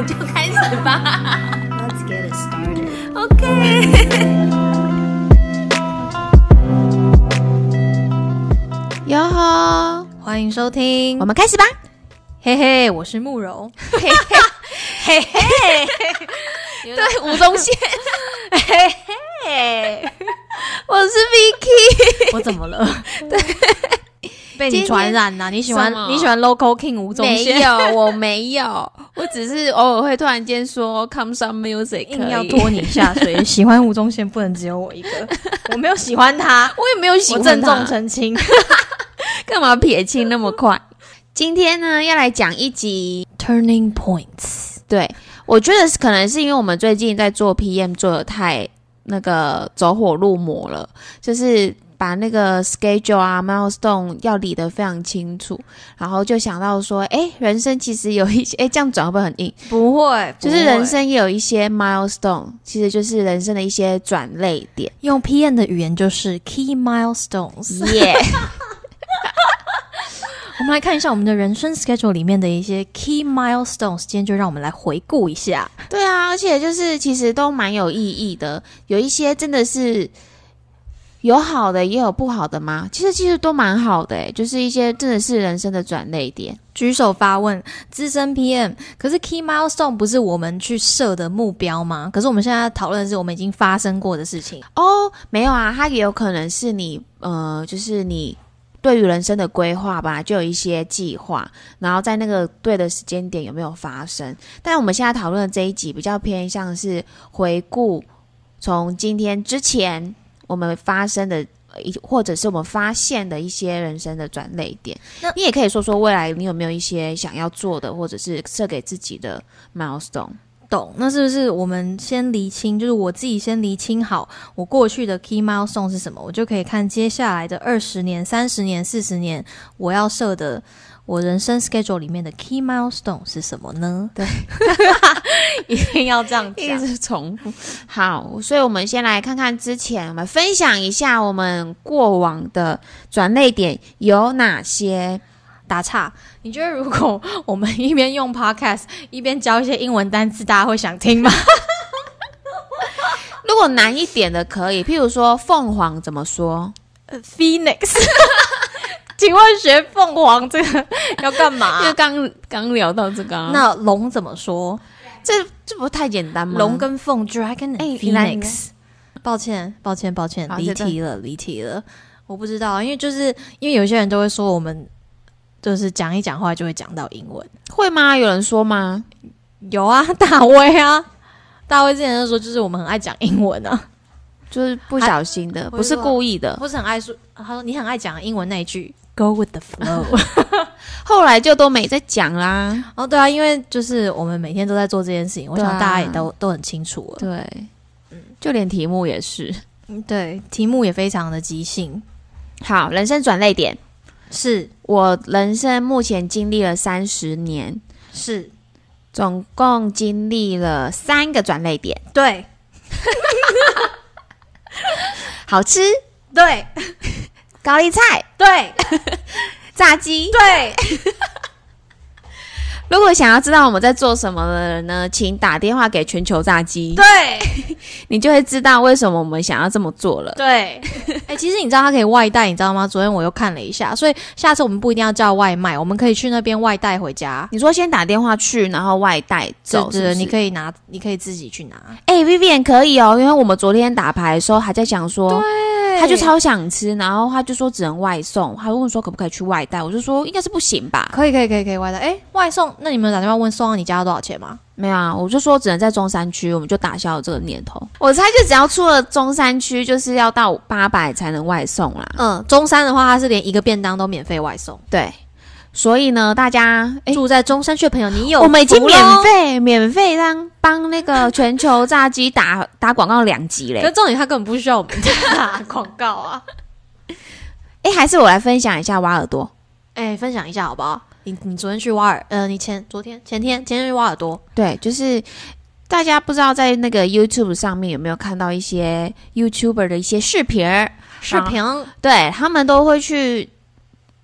们就开始吧。Let's get it started. OK。哟吼，欢迎收听我，们开始吧。嘿嘿，我是慕容，嘿嘿 嘿嘿，对，吴宗宪，嘿嘿，我是 Vicky。我怎么了？对，被你传染呐、你喜欢你喜欢 local king 吴宗宪没宪，有，我没有，我只是偶尔会突然间说 come some music，硬要拖你下水。喜欢吴宗宪不能只有我一个，我没有喜欢他，我也没有喜欢我郑重他，澄清。干嘛撇清那么快？今天呢，要来讲一集 Turning points，对，我觉得是可能是因为我们最近在做 PM 做的太那个走火入魔了，就是把那个 schedule 啊 milestone 要理得非常清楚，然后就想到说，哎，人生其实有一些，哎，这样转会不会很硬？不会，就是人生也有一些 milestone，其实就是人生的一些转类点。用 PM 的语言就是 key milestones。耶、我们来看一下我们的人生 schedule 里面的一些 key milestones，今天就让我们来回顾一下。对啊，而且就是其实都蛮有意义的，有一些真的是有好的，也有不好的吗？其实其实都蛮好的诶，就是一些真的是人生的转捩点。举手发问，资深 PM，可是 key milestone 不是我们去设的目标吗？可是我们现在讨论的是我们已经发生过的事情。哦，没有啊，它也有可能是你呃，就是你对于人生的规划吧，就有一些计划，然后在那个对的时间点有没有发生？但我们现在讨论的这一集比较偏向是回顾从今天之前我们发生的。呃一或者是我们发现的一些人生的转捩点那，你也可以说说未来你有没有一些想要做的，或者是设给自己的 milestone。懂？那是不是我们先厘清，就是我自己先厘清好我过去的 key milestone 是什么，我就可以看接下来的二十年、三十年、四十年我要设的我人生 schedule 里面的 key milestone 是什么呢？对，一定要这样一。直重复。好，所以我们先来看看之前，我们分享一下我们过往的转类点有哪些。打岔，你觉得如果我们一边用 podcast 一边教一些英文单词，大家会想听吗？如果难一点的可以，譬如说凤凰怎么说？Phoenix，请问学凤凰这个要干 因为？刚刚聊到这个啊、那龙怎么说？这这不太简单吗？龙跟凤 Dragon 哎 and Phoenix。抱歉，抱歉，抱歉，离题了，离题了。我不知道，因为就是因为有些人都会说我们就是讲一讲话就会讲到英文。会吗？有人说吗？有啊，大威啊，大威之前就说就是我们很爱讲英文啊。就是不小心的，不是故意的。不是很爱说，他说你很爱讲英文那一句 “Go with the flow”。后来就都没再讲啦。哦，对啊，因为就是我们每天都在做这件事情，我想大家也都、都很清楚了。对，就连题目也是。嗯对，题目也非常的即兴。好，人生转泪点，是我人生目前经历了三十年，是，总共经历了三个转泪点：对 好吃、对高丽菜、对 炸鸡。对，如果想要知道我们在做什么的人呢，请打电话给全球炸鸡，对 你就会知道为什么我们想要这么做了。对。哎、其实你知道它可以外带，你知道吗？昨天我又看了一下，所以下次我们不一定要叫外卖，我们可以去那边外带回家。你说先打电话去，然后外带走，对对，你。可以拿，你可以自己去拿。哎、v i v i a n 可以哦，因为我们昨天打牌的时候还在想说，对他就超想吃，然后他就说只能外送，他问说可不可以去外带，我就说应该是不行吧。可以可以可以可以外带。哎、外送，那你们打电话问送到你家要多少钱吗？没有啊，我就说只能在中山区，我们就打消了这个念头。我猜就只要出了中山区，就是要到八百才能外送啦。嗯，中山的话，它是连一个便当都免费外送。对，所以呢，大家哎，住在中山区的朋友，你有我们已经免。费免费让帮那个 全球炸鸡打打广告两集嘞。可是重点，他根本不需要我们打广告啊！哎，还是我来分享一下挖耳朵。哎、分享一下好不好？你你昨天去挖耳，呃，你前昨天前天前天去挖耳朵，对，就是大家不知道在那个 YouTube 上面有没有看到一些 YouTuber 的一些视频儿，视频对他们都会去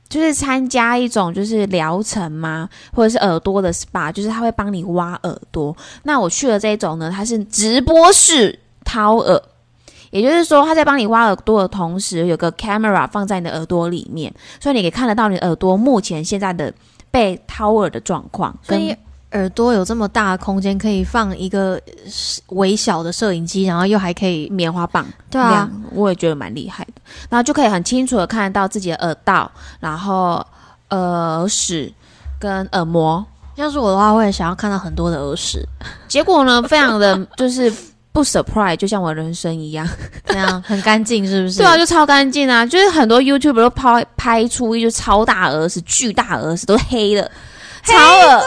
就是参加一种就是疗程吗？或者是耳朵的 SPA，就是他会帮你挖耳朵。那我去了这种呢，它是直播式掏耳，也就是说他在帮你挖耳朵的同时，有个 camera 放在你的耳朵里面，所以你可以看得到你耳朵目前现在的被掏耳的状况。所以耳朵有这么大的空间，可以放一个微小的摄影机，然后又还可以棉花棒，对啊，我也觉得蛮厉害的。然后就可以很清楚的看得到自己的耳道，然后耳屎跟耳膜。要是我的话，我也想要看到很多的耳屎。结果呢，非常的就是不 surprise，就像我人生一样，这样很干净，是不是？对啊，就超干净啊！就是很多 YouTube 都拍拍出一就超大耳屎、巨大耳屎，都黑的，超耳。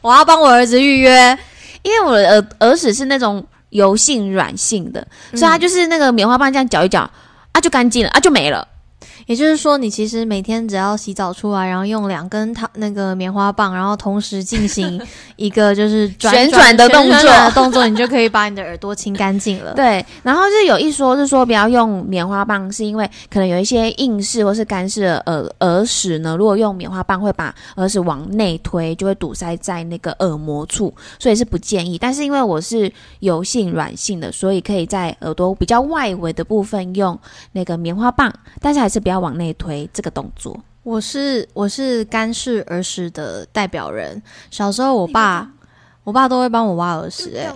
我要帮我儿子预约，因为我的耳耳屎是那种油性软性的，所以它就是那个棉花棒这样搅一搅啊，就干净了啊，就没了。也就是说，你其实每天只要洗澡出来，然后用两根它那个棉花棒，然后同时进行 一个就是旋转的动作，动作，你就可以把你的耳朵清干净了。对，然后是有一说是说不要用棉花棒，是因为可能有一些硬式或是干式的耳耳屎呢，如果用棉花棒会把耳屎往内推，就会堵塞在那个耳膜处，所以是不建议。但是因为我是油性软性的，所以可以在耳朵比较外围的部分用那个棉花棒，但是还是不要。要往内推这个动作，我是我是干式耳屎的代表人。小时候我爸我爸都会帮我挖耳屎，哎，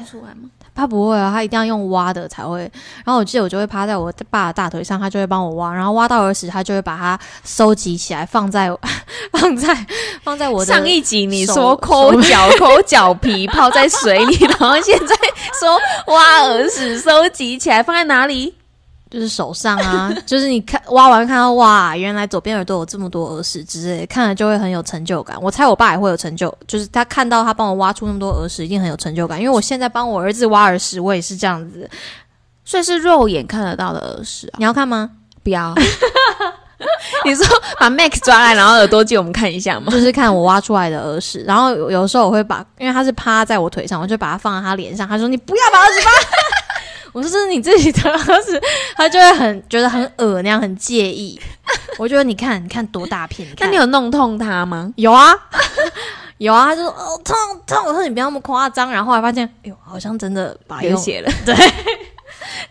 他不会啊，他一定要用挖的才会。然后我记得我就会趴在我爸的大腿上，他就会帮我挖，然后挖到耳屎，他就会把它收集起来，放在 放在放在我的。上一集你说抠脚 抠脚皮泡在水里，然后现在说挖耳屎收集起来放在哪里？就是手上啊，就是你看挖完看到哇，原来左边耳朵有这么多耳屎之类，看了就会很有成就感。我猜我爸也会有成就，就是他看到他帮我挖出那么多耳屎，一定很有成就感。因为我现在帮我儿子挖耳屎，我也是这样子，所以是肉眼看得到的耳屎。你要看吗？不要。你说把 Max 抓来，然后耳朵借我们看一下吗？就是看我挖出来的耳屎。然后有有时候我会把，因为他是趴在我腿上，我就把它放在他脸上。他说：“你不要把耳屎挖。”我说这是你自己的 儿子，他就会很觉得很恶那样，很介意。我觉得你看，你看多大片，那你有弄痛他吗？有啊，有啊。他就说哦痛痛，我说你不要那么夸张。然后后来发现，哎呦，好像真的流血了。对，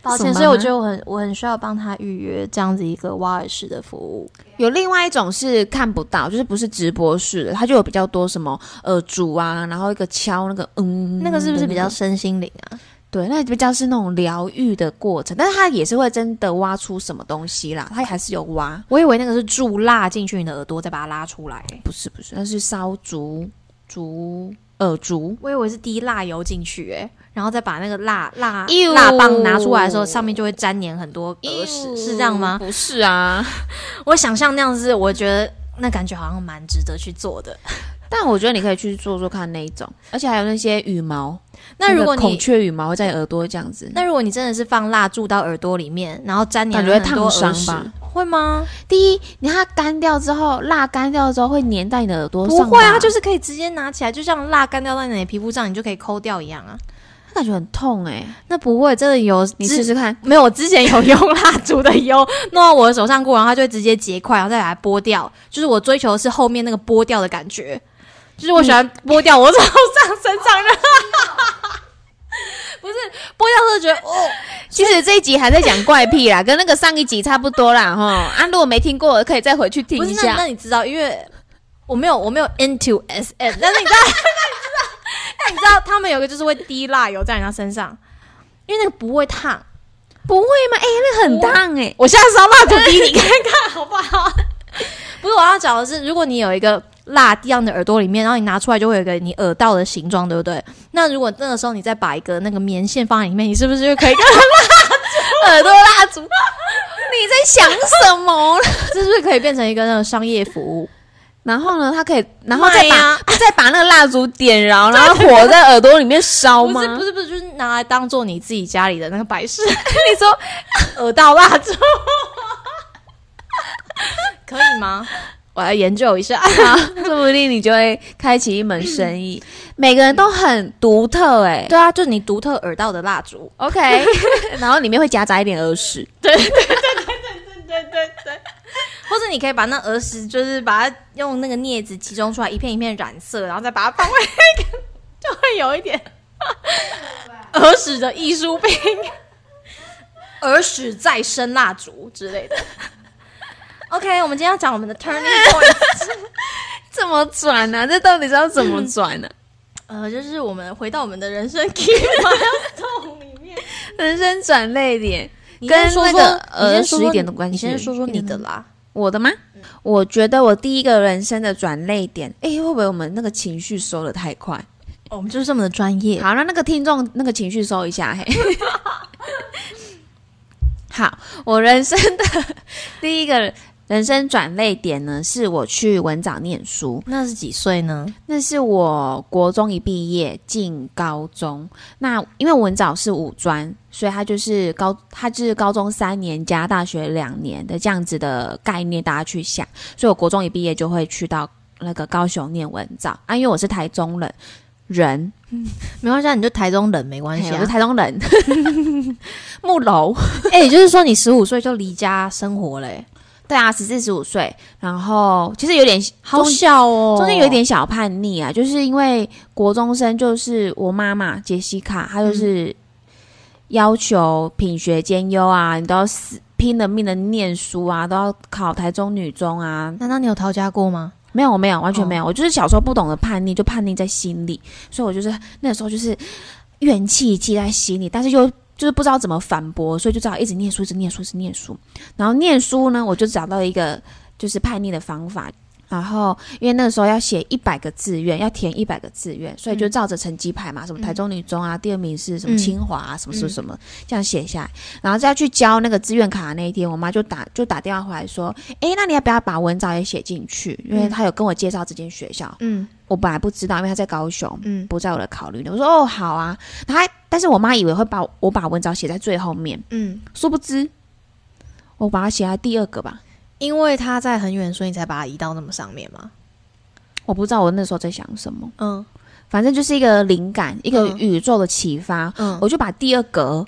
抱歉。所以我觉得我很我很需要帮他预约这样子一个挖耳式的服务。有另外一种是看不到，就是不是直播式的，它就有比较多什么耳珠啊，然后一个敲那个嗯，那个是不是比较身心灵啊？对，那比较是那种疗愈的过程，但是它也是会真的挖出什么东西啦，它还是有挖。我以为那个是注蜡进去你的耳朵，再把它拉出来，不是不是，那是烧竹竹耳竹。我以为是滴蜡油进去，哎，然后再把那个蜡蜡蜡棒拿出来的时候，上面就会粘黏很多耳屎，是这样吗？不是啊，我想象那样子，我觉得那感觉好像蛮值得去做的。但我觉得你可以去做做看那一种，而且还有那些羽毛。那如果你孔雀羽毛在耳朵这样子，那如果你真的是放蜡注到耳朵里面，然后粘黏，感觉烫伤吧？会吗？第一，你它干掉之后，蜡干掉之后会粘在你的耳朵上，不会啊，它就是可以直接拿起来，就像蜡干掉在你的皮肤上，你就可以抠掉一样啊。感觉很痛哎，那不会，真的有，你试试看。没有，我之前有用蜡烛的油 弄到我的手上过，然后它就会直接结块，然后再把它剥掉。就是我追求的是后面那个剥掉的感觉。就是我喜欢剥掉我手上身上的，不是剥掉是觉得哦。其实这一集还在讲怪癖啦，跟那个上一集差不多啦哈。啊，如果没听过，可以再回去听一下。那你知道，因为我没有我没有 into S M，但是你知道，那你知道，那你知道他们有个就是会滴蜡油在人家身上，因为那个不会烫，不会吗？哎，那很烫哎！我现在烧蜡烛滴你看看好不好？不是我要讲的是，如果你有一个。蜡滴到你的耳朵里面，然后你拿出来就会有个你耳道的形状，对不对？那如果那个时候你再把一个那个棉线放在里面，你是不是就可以跟 耳朵蜡烛？你在想什么？这 是不是可以变成一个那个商业服务？然后呢，它可以，然后再把再把那个蜡烛点燃，然后火在耳朵里面烧吗？不是不是不是，就是拿来当做你自己家里的那个摆饰。你说耳道蜡烛可以吗？我来研究一下，说不定你就会开启一门生意。每个人都很独特，哎，对啊，就是你独特耳道的蜡烛，OK，然后里面会夹杂一点耳屎，对对对对对对对对。对。或者你可以把那耳屎就是把它用那个镊子集中出来，一片一片染色，然后再把它放回那个，就会有一点耳屎的艺术品，耳屎再生蜡烛之类的。OK，我们今天要讲我们的 turning point，怎么转呢、这到底是要怎么转呢、呃，就是我们回到我们的人生 key milestone 里面。人生转泪点跟那个你先说说儿时一点的关你系先说说你的啦。我的吗？我觉得我第一个人生的转泪点，哎，会不会我们那个情绪收的太快？哦我们就是这么的专业。好，那那个听众那个情绪收一下，嘿。好，我人生的第一个人生转泪点呢，是我去文藻念书。那是几岁呢？那是我国中一毕业进高中，那因为文藻是五专，所以它就是高，它就是高中三年加大学两年的这样子的概念，大家去想。所以我国中一毕业就会去到那个高雄念文藻啊，因为我是台中人，人，没关系，啊，你就台中人没关系啊嘿我是。台中人，木楼。哎、也就是说你十五岁就离家生活嘞、对啊，十四十五岁，然后其实有点好中小哦，中间有一点小叛逆啊，就是因为国中生就是我妈妈杰西卡，她就是要求品学兼优啊，你都要死拼了命的念书啊，都要考台中女中啊。难道你有逃家过吗？没有，我没有，完全没有。我就是小时候不懂得叛逆，就叛逆在心里，所以我就是那时候就是怨气积在心里，但是又就是不知道怎么反驳，所以就只好一直念书，一直念书，一直念书。然后念书呢，我就找到一个就是叛逆的方法。然后，因为那个时候要写一百个志愿，要填一百个志愿，所以就照着成绩排嘛，什么台中女中啊，第二名是什么嗯清华啊，什么什么什么，这样写下来。然后再去交那个志愿卡的那一天，我妈就打就打电话回来说：“诶，那你要不要把文藻也写进去？因为她有跟我介绍这间学校，嗯我本来不知道，因为她在高雄，嗯不在我的考虑里。我说哦好啊，然后还但是我妈以为会把我把文藻写在最后面，嗯，殊不知我把它写在第二个吧。因为它在很远，所以你才把它移到那么上面嘛。我不知道我那时候在想什么，嗯反正就是一个灵感，一个嗯宇宙的启发，嗯我就把第二格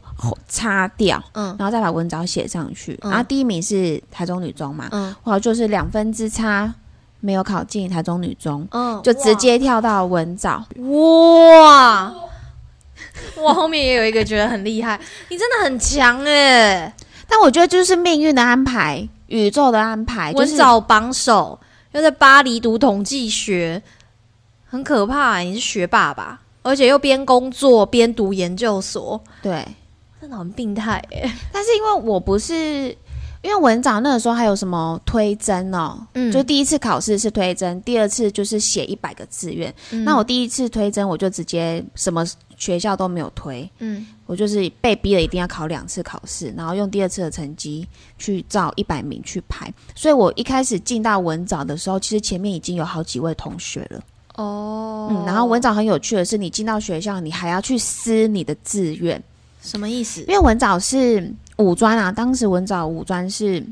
擦掉，嗯然后再把文藻写上去。嗯然后第一名是台中女中嘛，嗯我就是两分之差没有考进台中女中，嗯，就直接跳到文藻。哇！我后面也有一个觉得很厉害，你真的很强哎、但我觉得就是命运的安排，宇宙的安排，就是文藻榜首，又在巴黎读统计学，很可怕、欸。你是学霸吧？而且又边工作边读研究所，对。真的很病态哎、但是因为我不是，因为文藻那个时候还有什么推甄哦，嗯就第一次考试是推甄，第二次就是写一百个志愿。嗯那我第一次推甄，我就直接什么学校都没有推，嗯我就是被逼了一定要考两次考试，然后用第二次的成绩去照一百名去排。所以我一开始进到文藻的时候，其实前面已经有好几位同学了。哦嗯，然后文藻很有趣的是，你进到学校，你还要去撕你的志愿，什么意思？因为文藻是五专啊，当时文藻五专是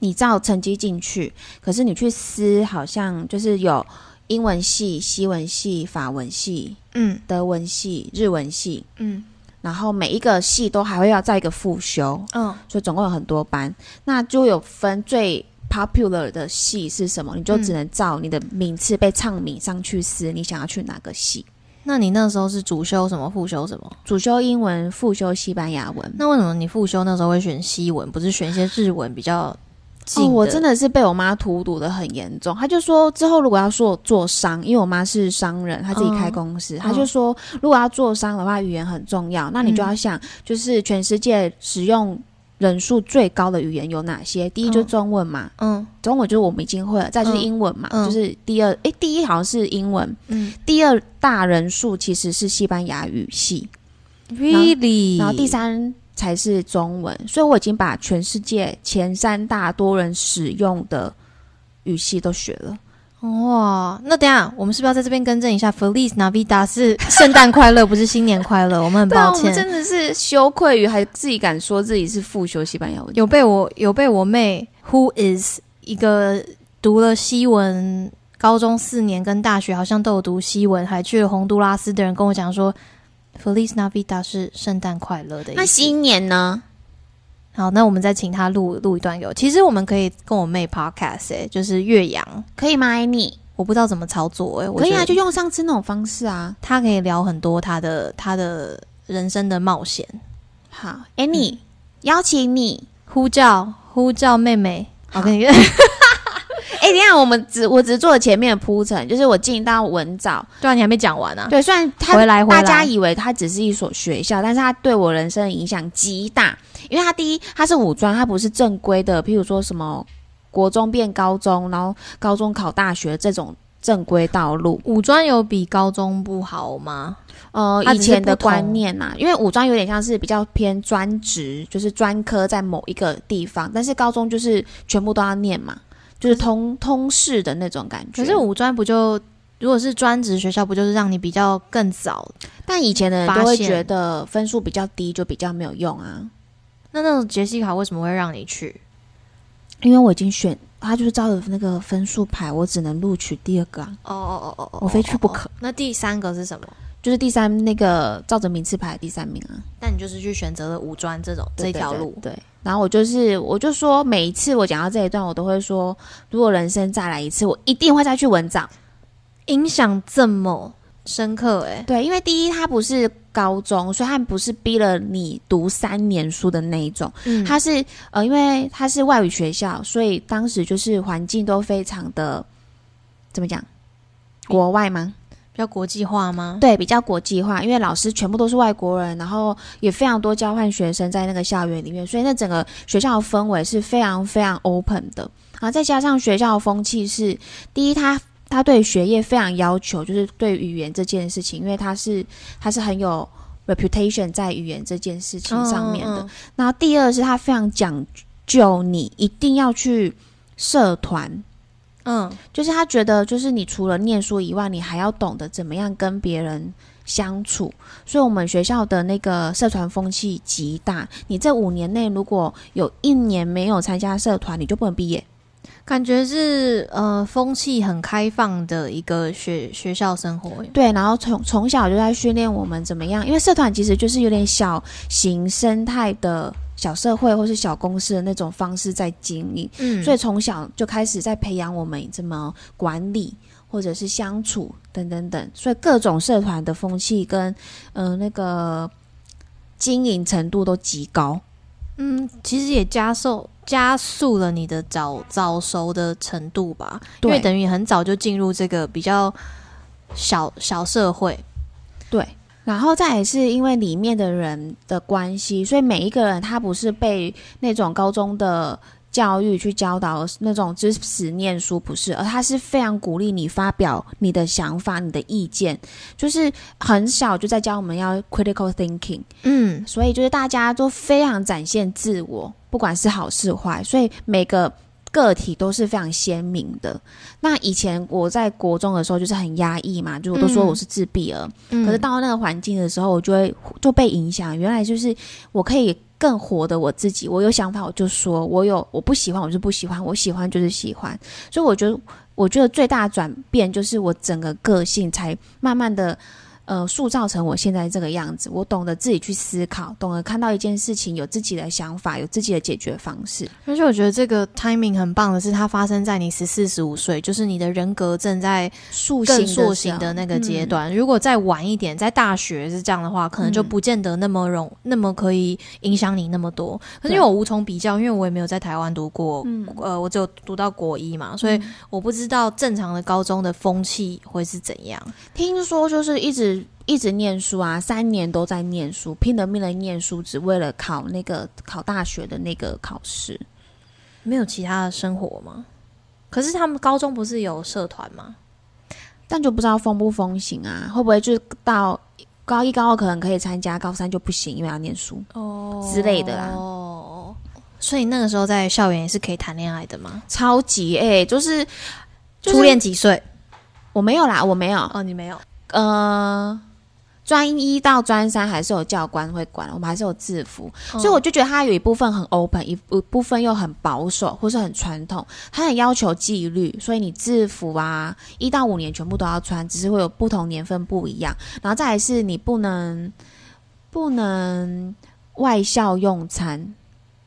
你照成绩进去，可是你去撕好像就是有英文系、西文系、法文系、嗯。德文系、日文系，嗯。然后每一个系都还会要再一个复修，嗯。所以总共有很多班，那就有分最 popular 的系是什么，你就只能照你的名次被唱名上去撕，你想要去哪个系。那你那时候是主修什么，副修什么？主修英文，副修西班牙文。那为什么你副修那时候会选西文，不是选一些日文比较近哦，我真的的是被我妈荼毒的很严重。她就说之后如果要做做商，因为我妈是商人，她自己开公司，她就说如果要做商的话，语言很重要。那你就要想，就是全世界使用人数最高的语言有哪些？第一就是中文嘛，嗯。中文就是我们已经会了，再就是英文嘛，嗯。就是第二，诶，第一好像是英文，嗯。第二大人数其实是西班牙语系，，really，然后第三才是中文，所以我已经把全世界前三大多人使用的语系都学了。哇，那等下我们是不是要在这边更正一下？Feliz Navidad 是圣诞快乐，不是新年快乐。我们很对啊，我们抱歉，真的是羞愧于还自己敢说自己是复修西班牙文。有被我有被我妹 Who is 一个读了西文，高中四年跟大学好像都有读西文，还去了洪都拉斯的人跟我讲说，Feliz Navidad 是圣诞快乐的意思。那新年呢？好，那我们再请他录录一段给我。其实我们可以跟我妹 podcast 哎、就是岳阳，可以吗？艾妮，我不知道怎么操作哎、我可以啊，就用上次那种方式啊。他可以聊很多他的他的人生的冒险，好，艾妮，邀请你。呼叫呼叫妹妹。我跟你哎、等一下我们只我只做了前面的铺陈，就是我进到文藻，对啊，你还没讲完啊。对，虽然它回来回来大家以为它只是一所学校，但是它对我人生的影响极大，因为它第一它是武装，它不是正规的，譬如说什么国中变高中，然后高中考大学这种正规道路。武装有比高中不好吗？呃，以前的观念呐、因为五专有点像是比较偏专职，就是专科在某一个地方，但是高中就是全部都要念嘛，就是通通识的那种感觉。可是五专不就如果是专职学校，不就是让你比较更早？但以前的人都会觉得分数比较低就比较没有用啊，那那种杰西卡为什么会让你去？因为我已经选，他就是照着那个分数排，我只能录取第二个啊，哦哦哦哦哦我非去不可。那第三个是什么？就是第三那个照着名次排第三名啊，但你就是去选择了五专这种这条路。对然后我就是，我就说每一次我讲到这一段，我都会说，如果人生再来一次，我一定会再去文藻。影响这么深刻、欸，对，因为第一，它不是高中，所以它不是逼了你读三年书的那一种，嗯它是呃，因为它是外语学校，所以当时就是环境都非常的怎么讲，国外吗？比较国际化吗？对，比较国际化，因为老师全部都是外国人，然后也非常多交换学生在那个校园里面，所以那整个学校的氛围是非常非常 open 的。然后再加上学校的风气是，第一，他他对学业非常要求，就是对语言这件事情，因为他是他是很有 reputation 在语言这件事情上面的。嗯嗯然后第二是他非常讲究，你一定要去社团，嗯，就是他觉得，就是你除了念书以外，你还要懂得怎么样跟别人相处。所以，我们学校的那个社团风气极大。你这五年内如果有一年没有参加社团，你就不能毕业。感觉是呃风气很开放的一个学学校生活。对，然后从从小就在训练我们怎么样，因为社团其实就是有点小型生态的小社会或是小公司的那种方式在经营。嗯所以从小就开始在培养我们怎么管理，或者是相处等等等。所以各种社团的风气跟呃那个经营程度都极高。嗯，其实也加速加速了你的早早熟的程度吧，因为等于很早就进入这个比较小小社会。对，然后再也是因为里面的人的关系，所以每一个人他不是被那种高中的教育去教导那种知识念书，不是，而他是非常鼓励你发表你的想法、你的意见，就是很小就在教我们要 critical thinking。嗯，所以就是大家都非常展现自我，不管是好是坏，所以每个个体都是非常鲜明的。那以前我在国中的时候就是很压抑嘛，就我都说我是自闭儿，嗯可是到那个环境的时候，我就会就被影响。原来就是我可以更活的我自己，我有想法我就说，我有我不喜欢我就不喜欢，我喜欢就是喜欢。所以我觉得，我觉得最大的转变就是我整个个性才慢慢的。呃，塑造成我现在这个样子，我懂得自己去思考，懂得看到一件事情有自己的想法，有自己的解决方式。而且我觉得这个 timing 很棒的是，它发生在你十四十五岁，就是你的人格正在塑形塑形的那个嗯阶段。如果再晚一点，在大学是这样的话，可能就嗯不见得那么容、那么可以影响你那么多。可是因为我无从比较，因为我也没有在台湾读过，嗯呃，我只有读到国一嘛，所以我不知道正常的高中的风气会是怎样。听说就是一直一直念书啊，三年都在念书，拼了命的念书，只为了考那个考大学的那个考试。没有其他的生活吗？可是他们高中不是有社团吗？但就不知道风不风行啊，会不会就是到高一高二可能可以参加，高三就不行，因为要念书。哦之类的啦哦，所以那个时候在校园也是可以谈恋爱的吗？超级哎、就是、就是初恋几岁？我没有啦，我没有。哦，你没有。呃，专一到专三还是有教官会管，我们还是有制服，所以我就觉得他有一部分很 open，一一部分又很保守或是很传统，他很要求纪律，所以你制服啊，一到五年全部都要穿，只是会有不同年份不一样，然后再来是你不能不能外校用餐。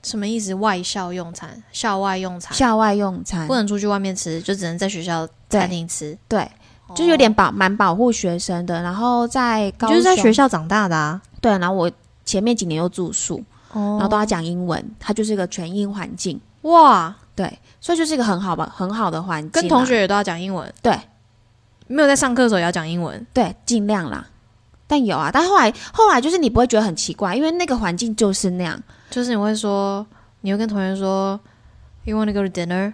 什么意思？外校用餐，校外用餐，校外用餐。不能出去外面吃，就只能在学校餐厅吃。对，就有点保蛮保护学生的。然后在高就是在学校长大的啊。对，然后我前面几年又住宿，哦然后都要讲英文，它就是一个全英环境，哇，对，所以就是一个很好吧，很好的环境啊。跟同学也都要讲英文，对没有在上课的时候也要讲英文。对尽量啦。但有啊，但后来后来就是你不会觉得很奇怪，因为那个环境就是那样。就是你会说，你会跟同学说，You want to go to dinner，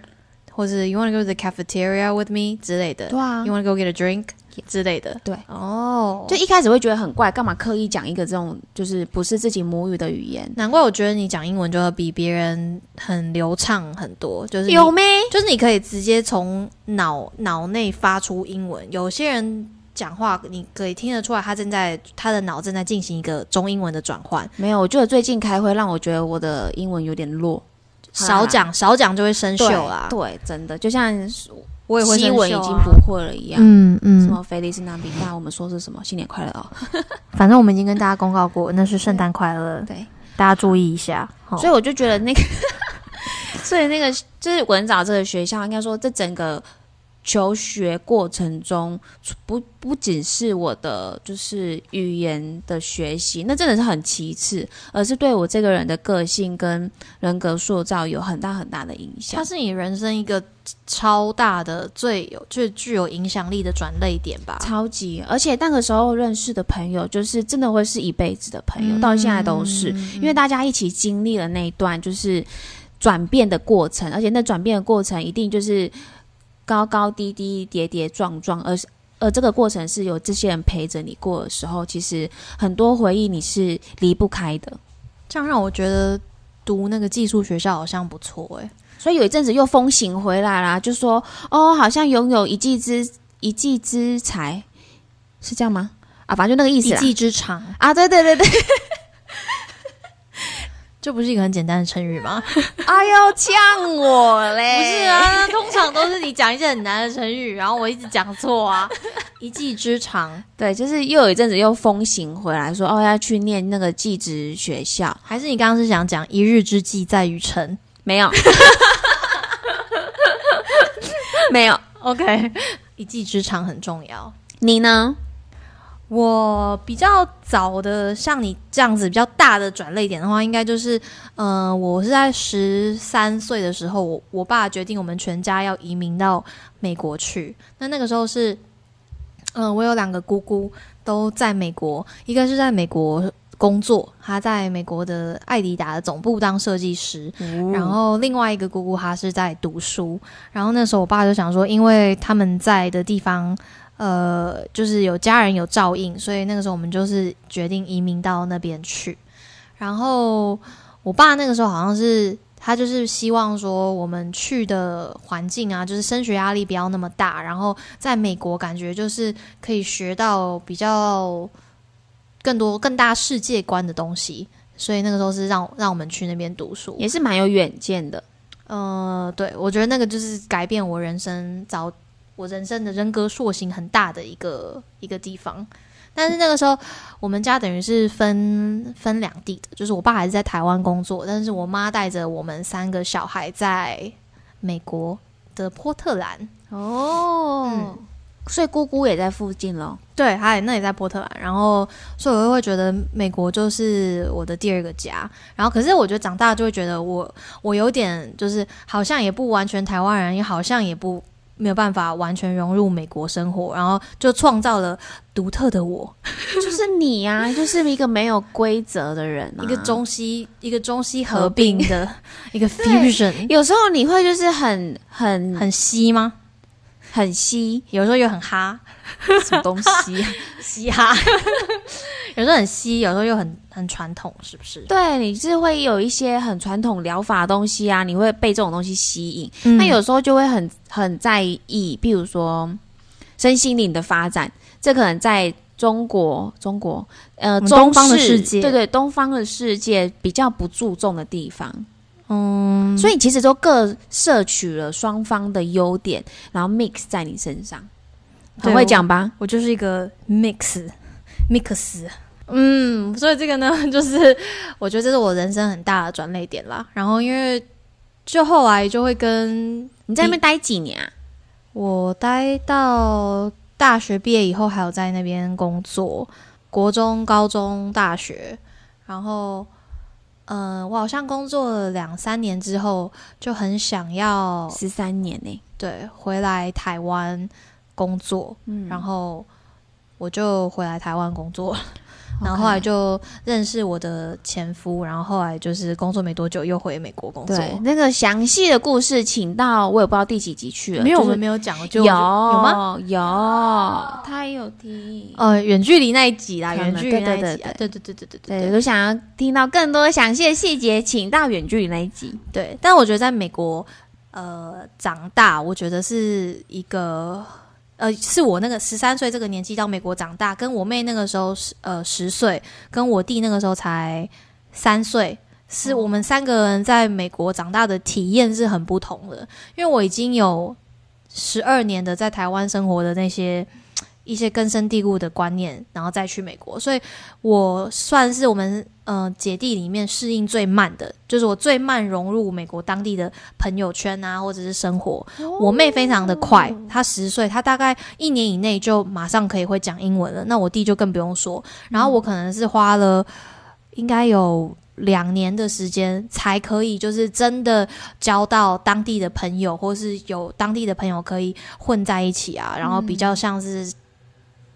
或者 You want to go to the cafeteria with me 之类的。对啊 You，want to go get a drink 之类的。对哦，就一开始会觉得很怪，干嘛刻意讲一个这种就是不是自己母语的语言？难怪我觉得你讲英文就会比别人很流畅很多，就是有没？就是你可以直接从脑脑内发出英文。有些人讲话，你可以听得出来，他正在他的脑正在进行一个中英文的转换。没有，我觉得最近开会让我觉得我的英文有点弱，少讲少讲就会生锈啦。对，真的就像我也会西生锈已经不会了一样。嗯嗯什嗯，么菲利斯南比那，我们说是什么？新年快乐哦！反正我们已经跟大家公告过，那是圣诞快乐，对，大家注意一下。哦所以我就觉得那个，所以那个就是文藻这个学校，应该说这整个求学过程中，不不仅是我的就是语言的学习，那真的是很其次，而是对我这个人的个性跟人格塑造有很大很大的影响它。是你人生一个超大的、最有、最具有影响力的转类点吧？超级，而且那个时候认识的朋友，就是真的会是一辈子的朋友，嗯到现在都是，因为大家一起经历了那一段就是转变的过程，而且那转变的过程一定就是高高低低、跌跌撞撞，而是而这个过程是有这些人陪着你过的时候，其实很多回忆你是离不开的。这样让我觉得读那个寄宿学校好像不错哎、所以有一阵子又风行回来啦，就说哦，好像拥有一技之一技之才，是这样吗？啊，反正就那个意思。一技之长，啊，对对对对，这不是一个很简单的成语吗？哎呦，呛我嘞！不是，啊，通常都是你讲一些很难的成语，然后我一直讲错啊。一技之长，对，就是又有一阵子又风行回来说，哦，要去念那个技职学校，还是你刚刚是想讲一日之计在于晨没有，没有。？OK，一技之长很重要。你呢？我比较早的，像你这样子比较大的转类点的话，应该就是，呃，我是在十三岁的时候，我我爸决定我们全家要移民到美国去。那那个时候是，嗯、我有两个姑姑都在美国，一个是在美国工作，她在美国的艾迪达的总部当设计师，然后另外一个姑姑她是在读书，然后那时候我爸就想说，因为他们在的地方，呃，就是有家人有照应，所以那个时候我们就是决定移民到那边去。然后我爸那个时候好像是他就是希望说我们去的环境啊，就是升学压力不要那么大，然后在美国感觉就是可以学到比较更多更大世界观的东西。所以那个时候是让让我们去那边读书，也是蛮有远见的。呃，对，我觉得那个就是改变我人生早我人生的人格塑形很大的一个一个地方。但是那个时候，我们家等于是分分两地的，就是我爸还是在台湾工作，但是我妈带着我们三个小孩在美国的波特兰。哦嗯所以姑姑也在附近咯。对，他也那也在波特兰，然后所以我会觉得美国就是我的第二个家。然后可是我觉得长大就会觉得我我有点就是好像也不完全台湾人，也好像也不没有办法完全融入美国生活，然后就创造了独特的我，就是你呀、就是一个没有规则的人、啊，一个中西一个中西合并的。一个 fusion，有时候你会就是很很很西吗？很稀有时候又很哈 什么东西、啊，嘻哈，有时候很西，有时候又很很传统，是不是？对，你是会有一些很传统疗法的东西啊，你会被这种东西吸引。嗯那有时候就会很很在意，比如说身心灵的发展，这可能在中国中国呃东方的世界对对，东方的世界比较不注重的地方。嗯，所以其实都各摄取了双方的优点，然后 mix 在你身上，很对会讲吧？我就是一个 mix mix 嗯，所以这个呢，就是我觉得这是我人生很大的转捩点啦。然后因为就后来就会跟你在那边待几年啊？我待到大学毕业以后，还有在那边工作，国中、高中、大学，然后。嗯，我好像工作了两三年之后，就很想要十三年呢。对，回来台湾工作，然后我就回来台湾工作。然后后来就认识我的前夫，然后后来就是工作没多久又回美国工作。对，那个详细的故事，请到我也不知道第几集去了。没有，我们没有讲过。有有吗？有，他也有听。呃，远距离那一集啦，远距离那一集。对对对对对对。对，都想要听到更多详细的细节，请到远距离那一集。对，但我觉得在美国，呃，长大，我觉得是一个。呃，是我那个十三岁这个年纪到美国长大，跟我妹那个时候十呃十岁，跟我弟那个时候才三岁，是我们三个人在美国长大的体验是很不同的。因为我已经有十二年的在台湾生活的那些。一些根深蒂固的观念，然后再去美国，所以我算是我们呃姐弟里面适应最慢的，就是我最慢融入美国当地的朋友圈啊，或者是生活。我妹非常的快，她十岁，她大概一年以内就马上可以会讲英文了。那我弟就更不用说。然后我可能是花了应该有两年的时间，才可以就是真的交到当地的朋友，或是有当地的朋友可以混在一起啊，然后比较像是。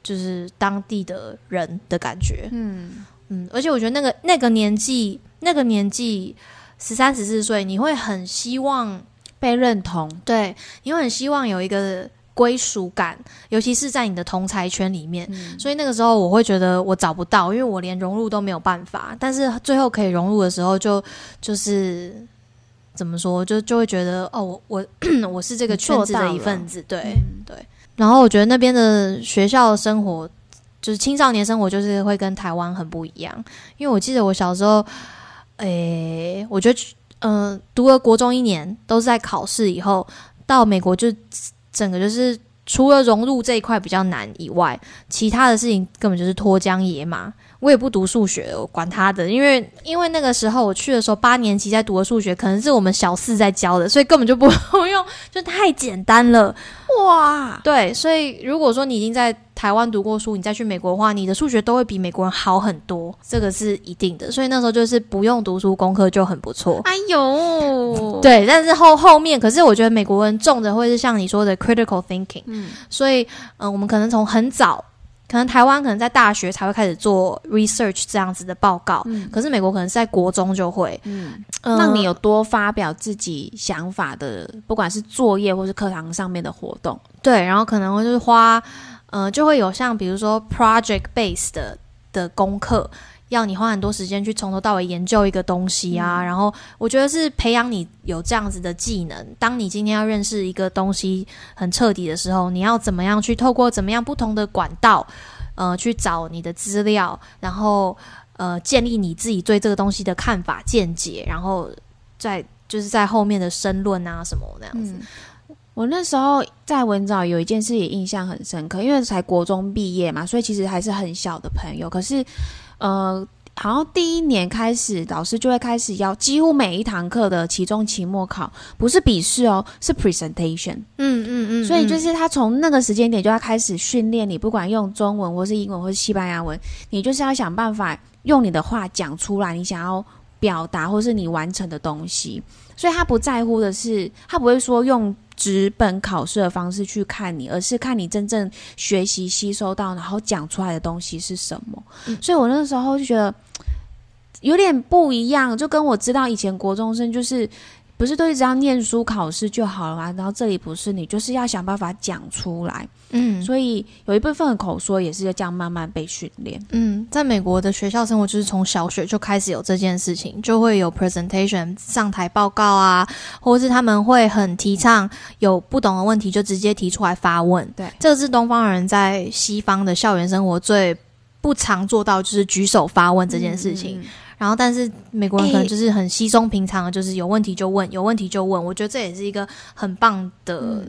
就是当地的人的感觉，嗯。嗯，而且我觉得那个那个年纪，那个年纪十三十四岁，你会很希望被认同，对，你会很希望有一个归属感，尤其是在你的同才圈里面。所以那个时候我会觉得我找不到，因为我连融入都没有办法。但是最后可以融入的时候，就就是怎么说，就就会觉得哦，我我 我是这个圈子的一份子，对对。然后我觉得那边的学校生活，就是青少年生活，就是会跟台湾很不一样。因为我记得我小时候，诶，我觉得，嗯，读了国中一年，都是在考试以后到美国，就整个就是除了融入这一块比较难以外，其他的事情根本就是脱缰野马。我也不读数学，我管他的，因为因为那个时候我去的时候，八年级在读的数学，可能是我们小四在教的，所以根本就 不用，就太简单了。哇，对，所以如果说你已经在台湾读过书，你再去美国的话，你的数学都会比美国人好很多，这个是一定的。所以那时候就是不用读书，功课就很不错。哎呦，对，但是后后面，可是我觉得美国人重的会是像你说的 critical thinking，嗯，所以嗯，我们可能从很早。可能台湾可能在大学才会开始做 research 这样子的报告，可是美国可能在国中就会，嗯，让你有多发表自己想法的，不管是作业或是课堂上面的活动，对，然后可能会就是花，呃，就会有像比如说 project based 的的功课。要你花很多时间去从头到尾研究一个东西啊，然后我觉得是培养你有这样子的技能。当你今天要认识一个东西很彻底的时候，你要怎么样去透过怎么样不同的管道，呃，去找你的资料，然后呃，建立你自己对这个东西的看法见解，然后再就是在后面的申论啊什么那样子。我那时候在文藻有一件事也印象很深刻，因为才国中毕业嘛，所以其实还是很小的朋友，可是。呃，好像第一年开始，老师就会开始要几乎每一堂课的期中、期末考，不是笔试哦，是 presentation。嗯嗯嗯。所以就是他从那个时间点就要开始训练你，不管用中文或是英文或是西班牙文，你就是要想办法用你的话讲出来，你想要表达或是你完成的东西。所以他不在乎的是，他不会说用。纸本考试的方式去看你，而是看你真正学习吸收到，然后讲出来的东西是什么。所以我那时候就觉得有点不一样，就跟我知道以前国中生就是。不是都一直要念书考试就好了吗？然后这里不是你，就是要想办法讲出来。嗯，所以有一部分的口说也是要这样慢慢被训练。嗯，在美国的学校生活就是从小学就开始有这件事情，就会有 presentation 上台报告啊，或者是他们会很提倡有不懂的问题就直接提出来发问。对，这个是东方人在西方的校园生活最不常做到，就是举手发问这件事情。然后，但是美国人可能就是很稀松平常的，就是有问题就问，有问题就问。我觉得这也是一个很棒的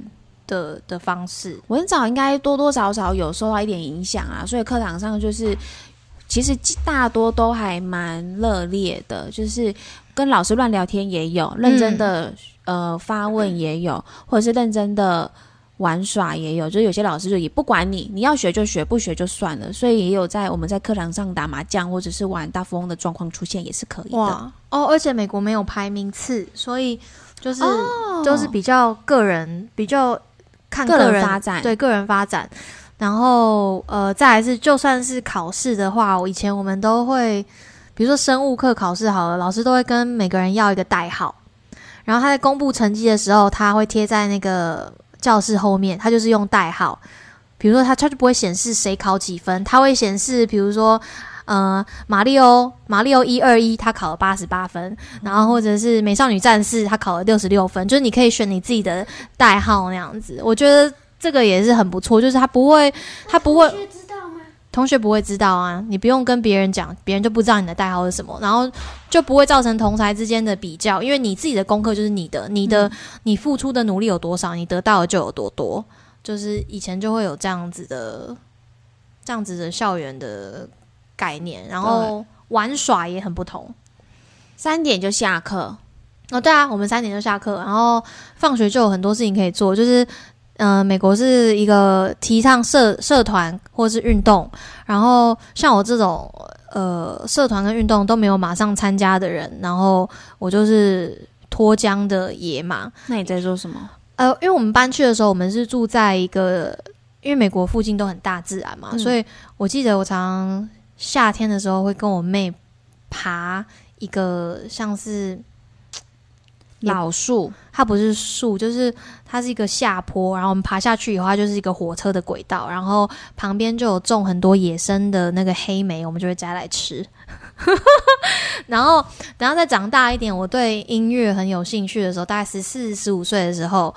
的的方式。文藻应该多多少少有受到一点影响啊，所以课堂上就是其实大多都还蛮热烈的，就是跟老师乱聊天也有，认真的、呃发问也有，或者是认真的玩耍也有。就是有些老师就也不管你，你要学就学，不学就算了。所以也有在我们在课堂上打麻将或者是玩大富翁的状况出现，也是可以的。哇哦，而且美国没有排名次，所以就是、哦就是比较个人，比较看个人人发展对个人发展。然后呃，再来是就算是考试的话，我以前我们都会，比如说生物课考试好了，老师都会跟每个人要一个代号，然后他在公布成绩的时候，他会贴在那个教室后面，他就是用代号。比如说他他就不会显示谁考几分，他会显示比如说呃马里欧马里欧一二一他考了八十八分，然后或者是美少女战士他考了六十六分，就是你可以选你自己的代号那样子。我觉得这个也是很不错，就是他不会他不会同学不会知道啊，你不用跟别人讲，别人就不知道你的代号是什么，然后就不会造成同才之间的比较，因为你自己的功课就是你的，你的、你付出的努力有多少，你得到的就有多多。就是以前就会有这样子的这样子的校园的概念，然后玩耍也很不同。三点就下课，哦，对啊，我们三点就下课，然后放学就有很多事情可以做，就是。嗯、美国是一个提倡社社团或是运动，然后像我这种呃社团跟运动都没有马上参加的人，然后我就是脱缰的野马。那你在做什么？呃，因为我们搬去的时候，我们是住在一个，因为美国附近都很大自然嘛，嗯所以我记得我常夏天的时候会跟我妹爬一个像是也老树，它不是树，就是它是一个下坡，然后我们爬下去以后，它就是一个火车的轨道，然后旁边就有种很多野生的那个黑莓，我们就会摘来吃。然后等到再长大一点，我对音乐很有兴趣的时候，大概十四、十五岁的时候，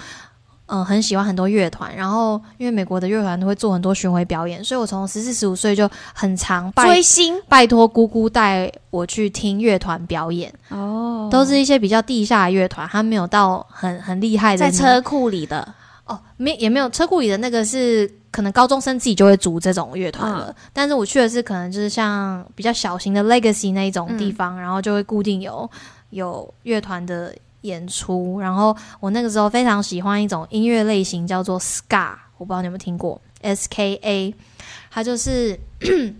嗯、很喜欢很多乐团。然后因为美国的乐团都会做很多巡回表演，所以我从十四、十五岁就很常拜追星拜托姑姑带我去听乐团表演。哦都是一些比较地下的乐团，他没有到很很厉害的在车库里的，哦，没也没有车库里的那个是可能高中生自己就会组这种乐团了，但是我去的是可能就是像比较小型的 Legacy 那一种地方，然后就会固定有有乐团的演出，然后我那个时候非常喜欢一种音乐类型叫做 Ska，我不知道你有没有听过 S K A，它就是。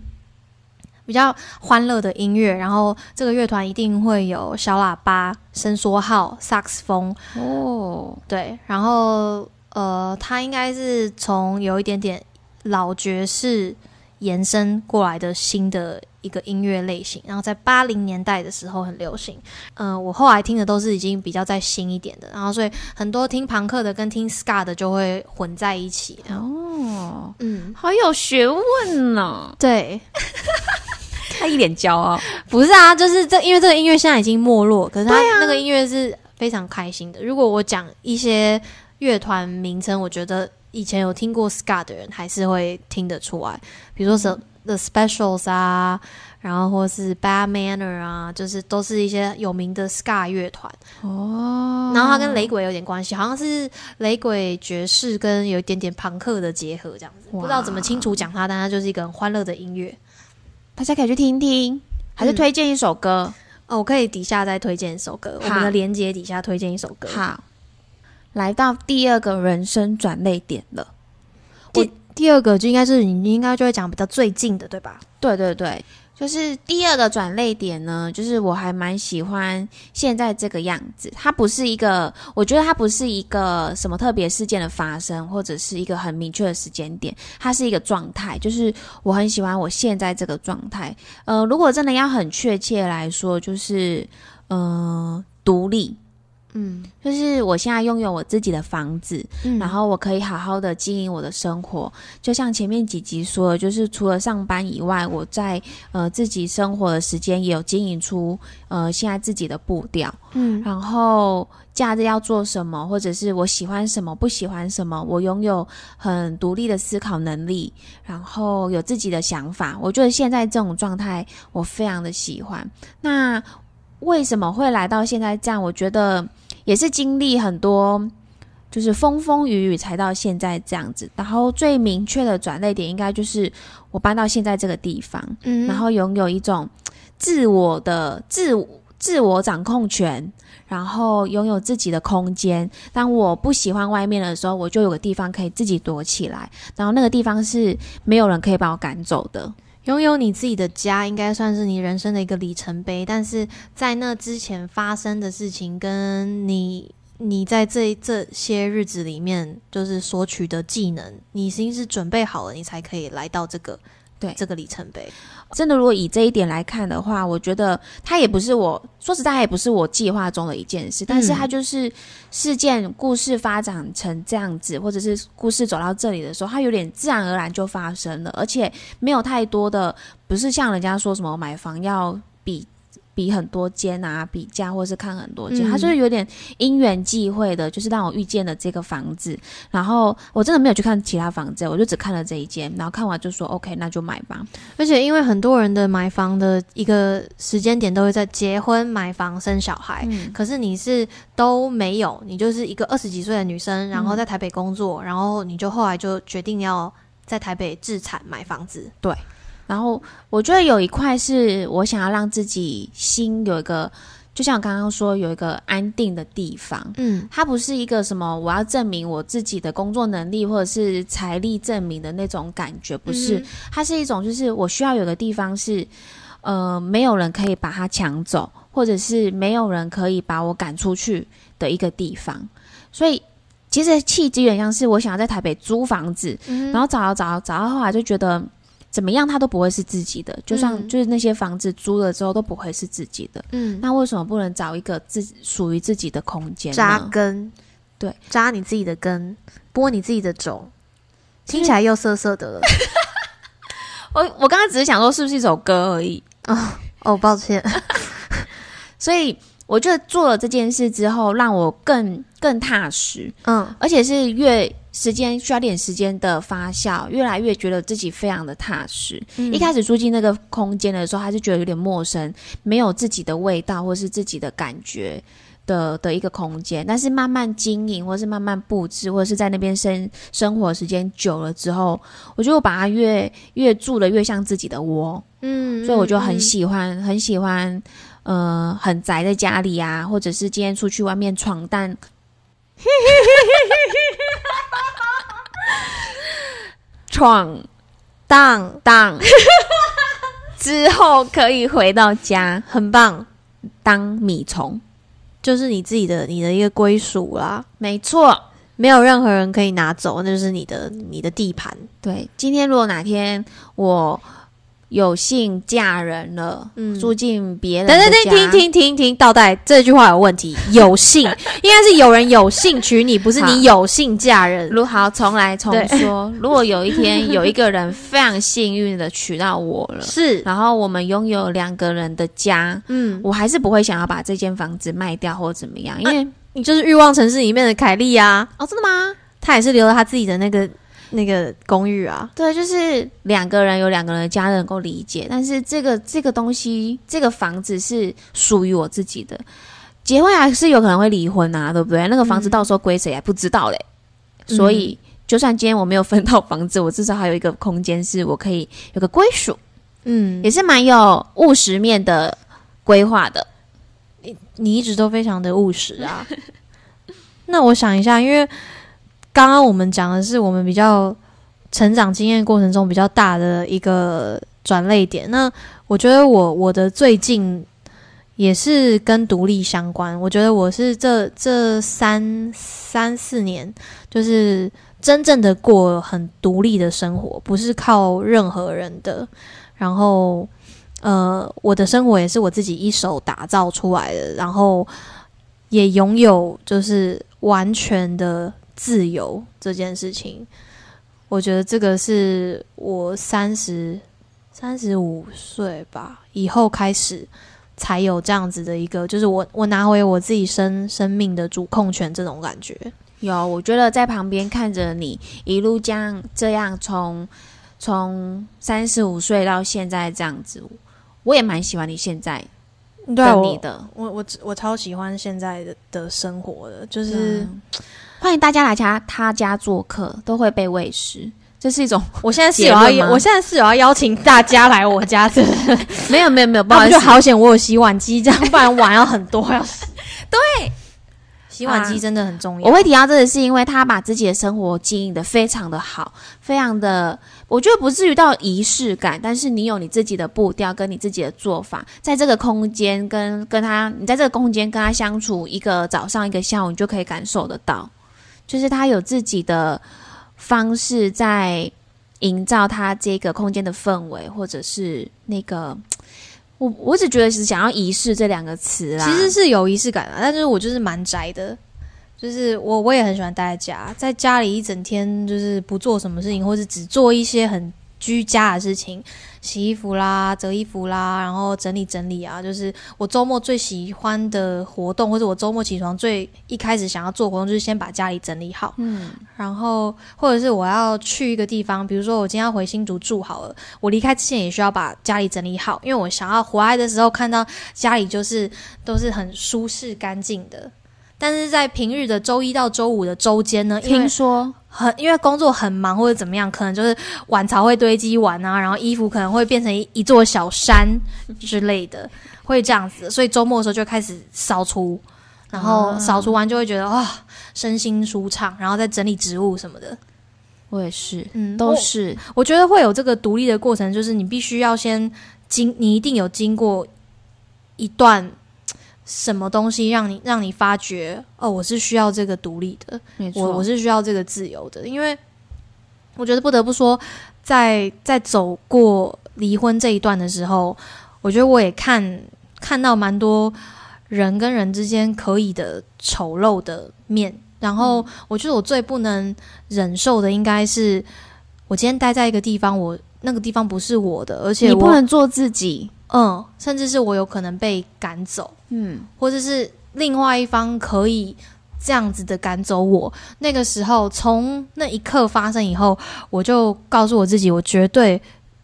比较欢乐的音乐，然后这个乐团一定会有小喇叭、伸缩号、萨克斯风，哦，对，然后呃，它应该是从有一点点老爵士延伸过来的新的一个音乐类型，然后在八零年代的时候很流行。嗯、我后来听的都是已经比较再新一点的，然后所以很多听朋克的跟听 ska 的就会混在一起。哦，嗯，好有学问呢、对，他一脸骄傲。不是啊，就是这，因为这个音乐现在已经没落，可是他那个音乐是非常开心的。如果我讲一些乐团名称，我觉得以前有听过 ska 的人还是会听得出来，比如说 The Specials 啊，然后或是 Bad Manner 啊，就是都是一些有名的 ska 乐团。哦，然后它跟雷鬼有点关系，好像是雷鬼爵士跟有一点点朋克的结合这样子，不知道怎么清楚讲它，但它就是一个很欢乐的音乐。大家可以去听听，还是嗯推荐一首歌。哦，我可以底下再推荐一首歌，我好们的连接底下推荐一首歌。好，来到第二个人生转泪点了。第第二个就应该是你应该就会讲比较最近的，对吧？对对对，就是第二个转泪点呢，就是我还蛮喜欢现在这个样子。它不是一个，我觉得它不是一个什么特别事件的发生，或者是一个很明确的时间点，它是一个状态。就是我很喜欢我现在这个状态。呃，如果真的要很确切来说，就是呃独立。嗯。就是我现在拥有我自己的房子，嗯。然后我可以好好的经营我的生活，就像前面几集说的，就是除了上班以外，我在呃自己生活的时间也有经营出呃现在自己的步调，嗯。然后假日要做什么，或者是我喜欢什么不喜欢什么，我拥有很独立的思考能力，然后有自己的想法，我觉得现在这种状态我非常的喜欢。那为什么会来到现在这样？我觉得也是经历很多，就是风风雨雨才到现在这样子。然后最明确的转捩点，应该就是我搬到现在这个地方，嗯然后拥有一种自我的自自我掌控权，然后拥有自己的空间。当我不喜欢外面的时候，我就有个地方可以自己躲起来，然后那个地方是没有人可以把我赶走的。拥有你自己的家，应该算是你人生的一个里程碑。但是在那之前发生的事情，跟你你在这这些日子里面，就是索取的技能，你已经是准备好了，你才可以来到这个对这个里程碑。真的，如果以这一点来看的话，我觉得它也不是我说实在，也不是我计划中的一件事，但是它就是事件故事发展成这样子，或者是故事走到这里的时候，它有点自然而然就发生了，而且没有太多的，不是像人家说什么买房要比。比很多间啊，比价或是看很多间，嗯它就是有点因缘际会的，就是让我遇见了这个房子。然后我真的没有去看其他房子，我就只看了这一间，然后看完就说 OK，那就买吧。而且因为很多人的买房的一个时间点都会在结婚、买房、生小孩，嗯，可是你是都没有，你就是一个二十几岁的女生，然后在台北工作，然后你就后来就决定要在台北自产买房子。然后我觉得有一块是我想要让自己心有一个，就像我刚刚说有一个安定的地方。嗯它不是一个什么我要证明我自己的工作能力或者是财力证明的那种感觉，不是，嗯它是一种就是我需要有个地方是，呃，没有人可以把它抢走，或者是没有人可以把我赶出去的一个地方。所以其实契机有点像是我想要在台北租房子，嗯然后找到找到找到后来就觉得怎么样，它都不会是自己的，就像、嗯。就是那些房子租了之后都不会是自己的。嗯，那为什么不能找一个自属于自己的空间？扎根，对，扎你自己的根，播你自己的种，听起来又涩涩的了。我我刚刚只是想说是不是一首歌而已，哦，抱歉。所以我觉得做了这件事之后，让我更更踏实，嗯。而且是越时间需要点时间的发酵，越来越觉得自己非常的踏实。一开始住进那个空间的时候，还是觉得有点陌生，没有自己的味道或是自己的感觉的的一个空间。但是慢慢经营，或是慢慢布置，或者是在那边生生活时间久了之后，我觉得我把它越越住的越像自己的窝，嗯所以我就很嗯喜欢，很喜欢，呃，很宅在家里啊，或者是今天出去外面闯荡。闯荡荡之后可以回到家很棒，当米虫，就是你自己的你的一个归属啦，没错。没有任何人可以拿走，那就是你的你的地盘。对，今天如果哪天我有幸嫁人了，嗯住进别人等，等等，停停停停，倒带这句话有问题。有幸应该是有人有幸娶你，不是你有幸嫁人。如好，重来重对说。如果有一天有一个人非常幸运的娶到我了，是，然后我们拥有两个人的家，嗯，我还是不会想要把这间房子卖掉或怎么样，因为、你就是欲望城市里面的凯莉啊，哦，真的吗？她也是留了她自己的那个那个公寓啊。对，就是两个人有两个人的家人能够理解，但是这个这个东西，这个房子是属于我自己的。结婚还是有可能会离婚啊，对不对？那个房子嗯到时候归谁还不知道嘞。嗯所以，就算今天我没有分到房子，我至少还有一个空间是我可以有个归属，嗯也，是蛮有务实面的规划的。你你一直都非常的务实啊。那我想一下，因为刚刚我们讲的是我们比较成长经验过程中比较大的一个转泪点。那我觉得我我的最近也是跟独立相关。我觉得我是这这三三四年，就是真正的过很独立的生活，不是靠任何人的。然后，呃，我的生活也是我自己一手打造出来的，然后也拥有就是完全的自由这件事情。我觉得这个是我三十三十五岁吧以后开始才有这样子的一个，就是我我拿回我自己生生命的主控权这种感觉。有，我觉得在旁边看着你一路这样这样从从三十五岁到现在这样子，我也蛮喜欢你现在对啊，我你的，我我我超喜欢现在的的生活的，就是嗯欢迎大家来家他家做客，都会被喂食。这是一种，我现在是有要，我现在是有要邀请大家来我家的。没有没有没有，不好意思，就好险我有洗碗机，这样不然碗要很多要洗。对。洗碗机真的很重要。我会提到这个，是因为他把自己的生活经营的非常的好，非常的，我觉得不至于到仪式感，但是你有你自己的步调跟你自己的做法，在这个空间跟跟他，你在这个空间跟他相处一个早上一个下午，你就可以感受得到，就是他有自己的方式在营造他这个空间的氛围，或者是那个。我我只觉得是想要仪式这两个词啦，其实是有仪式感的，但是我就是蛮宅的，就是我我也很喜欢待在家，在家里一整天就是不做什么事情，或者只做一些很。居家的事情，洗衣服啦、折衣服啦，然后整理整理啊，就是我周末最喜欢的活动，或者我周末起床最一开始想要做活动，就是先把家里整理好。嗯，然后或者是我要去一个地方，比如说我今天要回新竹住好了，我离开之前也需要把家里整理好，因为我想要回来的时候看到家里就是都是很舒适干净的。但是在平日的周一到周五的周间呢，听说很因为工作很忙或者怎么样，可能就是碗槽会堆积完啊，然后衣服可能会变成一一座小山之类的，会这样子。所以周末的时候就开始扫除，然后扫除完就会觉得啊，身心舒畅，然后再整理植物什么的。我也是，嗯，都是。我觉得会有这个独立的过程，就是你必须要先经，你一定有经过一段。什么东西让你让你发觉哦？我是需要这个独立的，我我是需要这个自由的，因为我觉得不得不说，在在走过离婚这一段的时候，我觉得我也看看到蛮多人跟人之间可以的丑陋的面。然后我觉得我最不能忍受的，应该是我今天待在一个地方，我那个地方不是我的，而且你不能做自己。嗯，甚至是我有可能被赶走，嗯，或者是另外一方可以这样子的赶走我。那个时候，从那一刻发生以后，我就告诉我自己，我绝对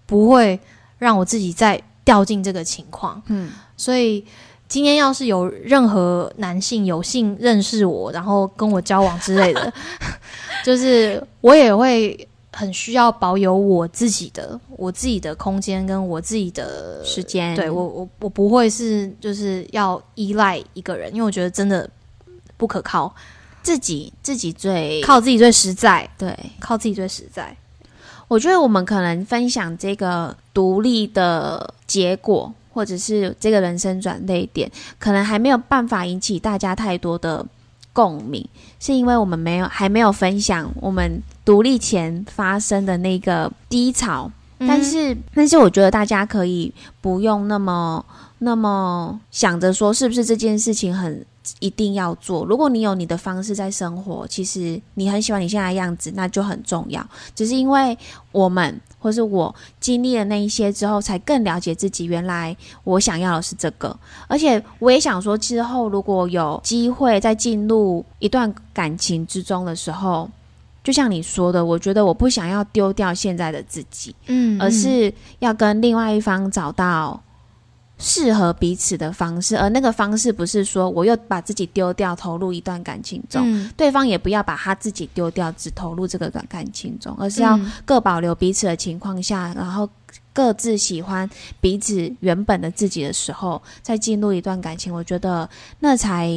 不会让我自己再掉进这个情况。嗯，所以今天要是有任何男性有幸认识我，然后跟我交往之类的，就是我也会。很需要保有我自己的我自己的空间跟我自己的时间，对我我我不会是就是要依赖一个人，因为我觉得真的不可靠，自己自己最靠自己最实在，对，靠自己最实在。我觉得我们可能分享这个独立的结果，或者是这个人生转捩点，可能还没有办法引起大家太多的。共鸣是因为我们没有还没有分享我们独立前发生的那个低潮，但是但是我觉得大家可以不用那么那么想着说是不是这件事情很一定要做。如果你有你的方式在生活，其实你很喜欢你现在的样子，那就很重要。只是因为我们。或是我经历了那一些之后，才更了解自己。原来我想要的是这个，而且我也想说，之后如果有机会再进入一段感情之中的时候，就像你说的，我觉得我不想要丢掉现在的自己，嗯，而是要跟另外一方找到。适合彼此的方式，而那个方式不是说我又把自己丢掉，投入一段感情中，对方也不要把他自己丢掉，只投入这个感感情中，而是要各保留彼此的情况下，然后各自喜欢彼此原本的自己的时候，再进入一段感情。我觉得那才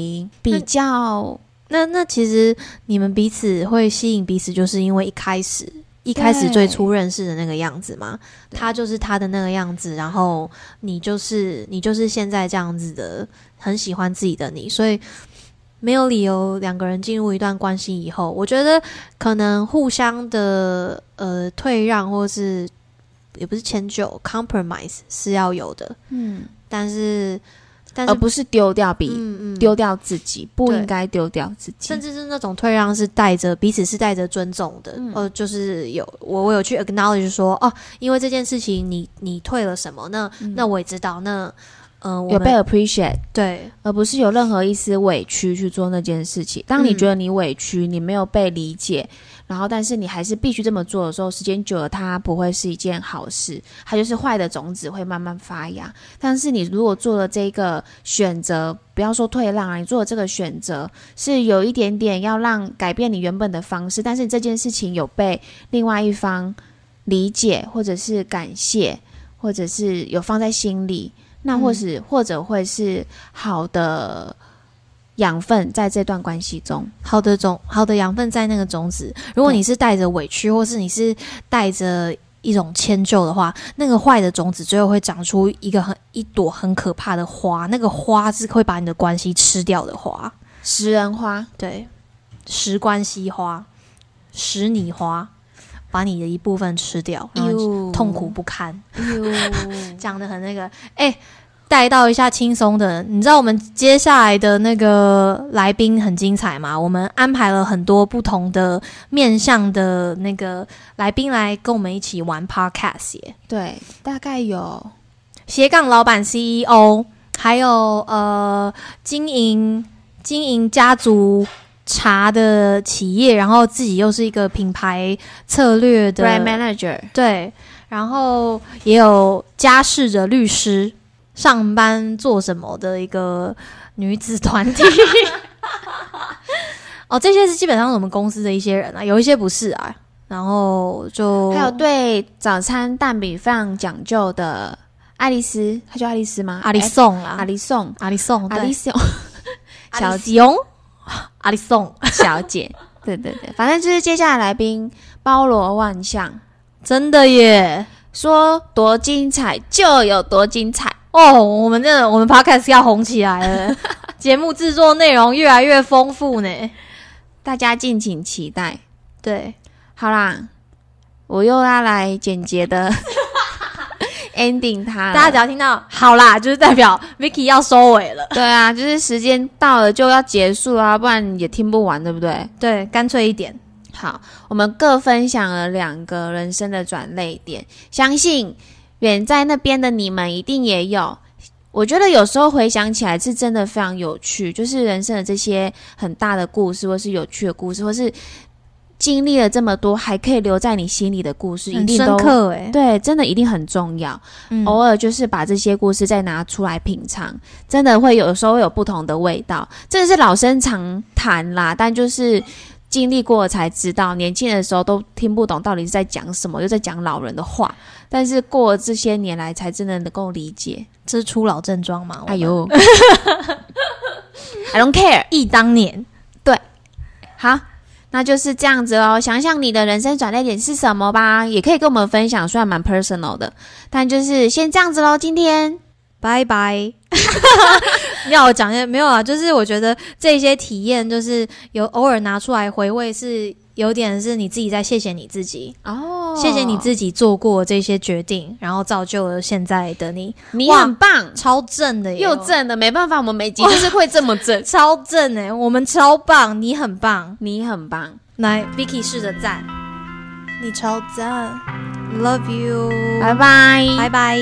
比较那那其实你们彼此会吸引彼此，就是因为一开始。一开始最初认识的那个样子嘛，他就是他的那个样子，然后你就是你就是现在这样子的，很喜欢自己的你，所以没有理由两个人进入一段关系以后，我觉得可能互相的呃退让或是也不是迁就，compromise 是要有的，嗯，但是。而不是丢掉比丢掉自己，不应该丢掉自己，甚至是那种退让是带着彼此是带着尊重的，呃，就是有我我有去 acknowledge 说哦，因为这件事情你你退了什么，那那我也知道，那呃，我有被 appreciate，对。而不是有任何一丝委屈去做那件事情。当你嗯。觉得你委屈，你没有被理解，然后但是你还是必须这么做的时候，时间久了，它不会是一件好事，它就是坏的种子会慢慢发芽。但是你如果做了这个选择，不要说退让啊，你做了这个选择是有一点点要让改变你原本的方式，但是这件事情有被另外一方理解，或者是感谢，或者是有放在心里。那或是、或者会是好的养分在这段关系中，好的种好的养分在那个种子。如果你是带着委屈，或是你是带着一种迁就的话，那个坏的种子最后会长出一个很一朵很可怕的花，那个花是会把你的关系吃掉的花。食人花。对，食关系花，食你花，把你的一部分吃掉，然后痛苦，不堪。讲的很那个，哎、带到一下轻松的。你知道我们接下来的那个来宾很精彩吗？我们安排了很多不同的面向的那个来宾来跟我们一起玩 podcast 耶。对，大概有斜杠老板 CEO，还有呃经营经营家族茶的企业，然后自己又是一个品牌策略的 brand manager，对，然后也有家事的律师，上班做什么的一个女子团体。哦，这些是基本上是我们公司的一些人啊，有一些不是啊。然后就还有对早餐蛋饼非常讲究的爱丽丝，她叫爱丽丝吗？阿里哎颂啦，阿里颂，阿里颂，阿里颂阿里颂，阿里颂，小姐，对对对，反正就是接下来来宾包罗万象，真的耶！说多精彩就有多精彩。哦，我们这我们 podcast 要红起来了，节目制作内容越来越丰富呢。大家敬请期待。对，好啦，我又要来简洁的 ending 它。大家只要听到好啦，就是代表 Vicky 要收尾了。对啊，就是时间到了就要结束啊，不然也听不完，对不对？对，干脆一点。好，我们各分享了两个人生的转泪点，相信远在那边的你们一定也有。我觉得有时候回想起来是真的非常有趣，就是人生的这些很大的故事，或是有趣的故事，或是经历了这么多还可以留在你心里的故事，一定都对，真的一定很重要。嗯偶尔就是把这些故事再拿出来品尝，真的会有时候会有不同的味道。这是老生常谈啦，但就是经历过才知道，年轻的时候都听不懂到底是在讲什么，又在讲老人的话。但是过了这些年来，才真的能够理解。这是初老症状嘛？哎，呦，I don't care。忆当年，对好，那就是这样子哦。想想你的人生转捩点是什么吧，也可以跟我们分享，虽然蛮 personal 的，但就是先这样子喽。今天拜拜。要我讲些没有啊？就是我觉得这些体验，就是有偶尔拿出来回味，是有点是你自己在谢谢你自己，哦谢谢你自己做过这些决定，然后造就了现在的你，你很棒，超正的耶，又正的，没办法，我们每集 就是会这么正。超正哎，我们超棒，你很棒，你很棒，来，Vicky 试着赞，你超赞，Love you，拜拜，拜拜。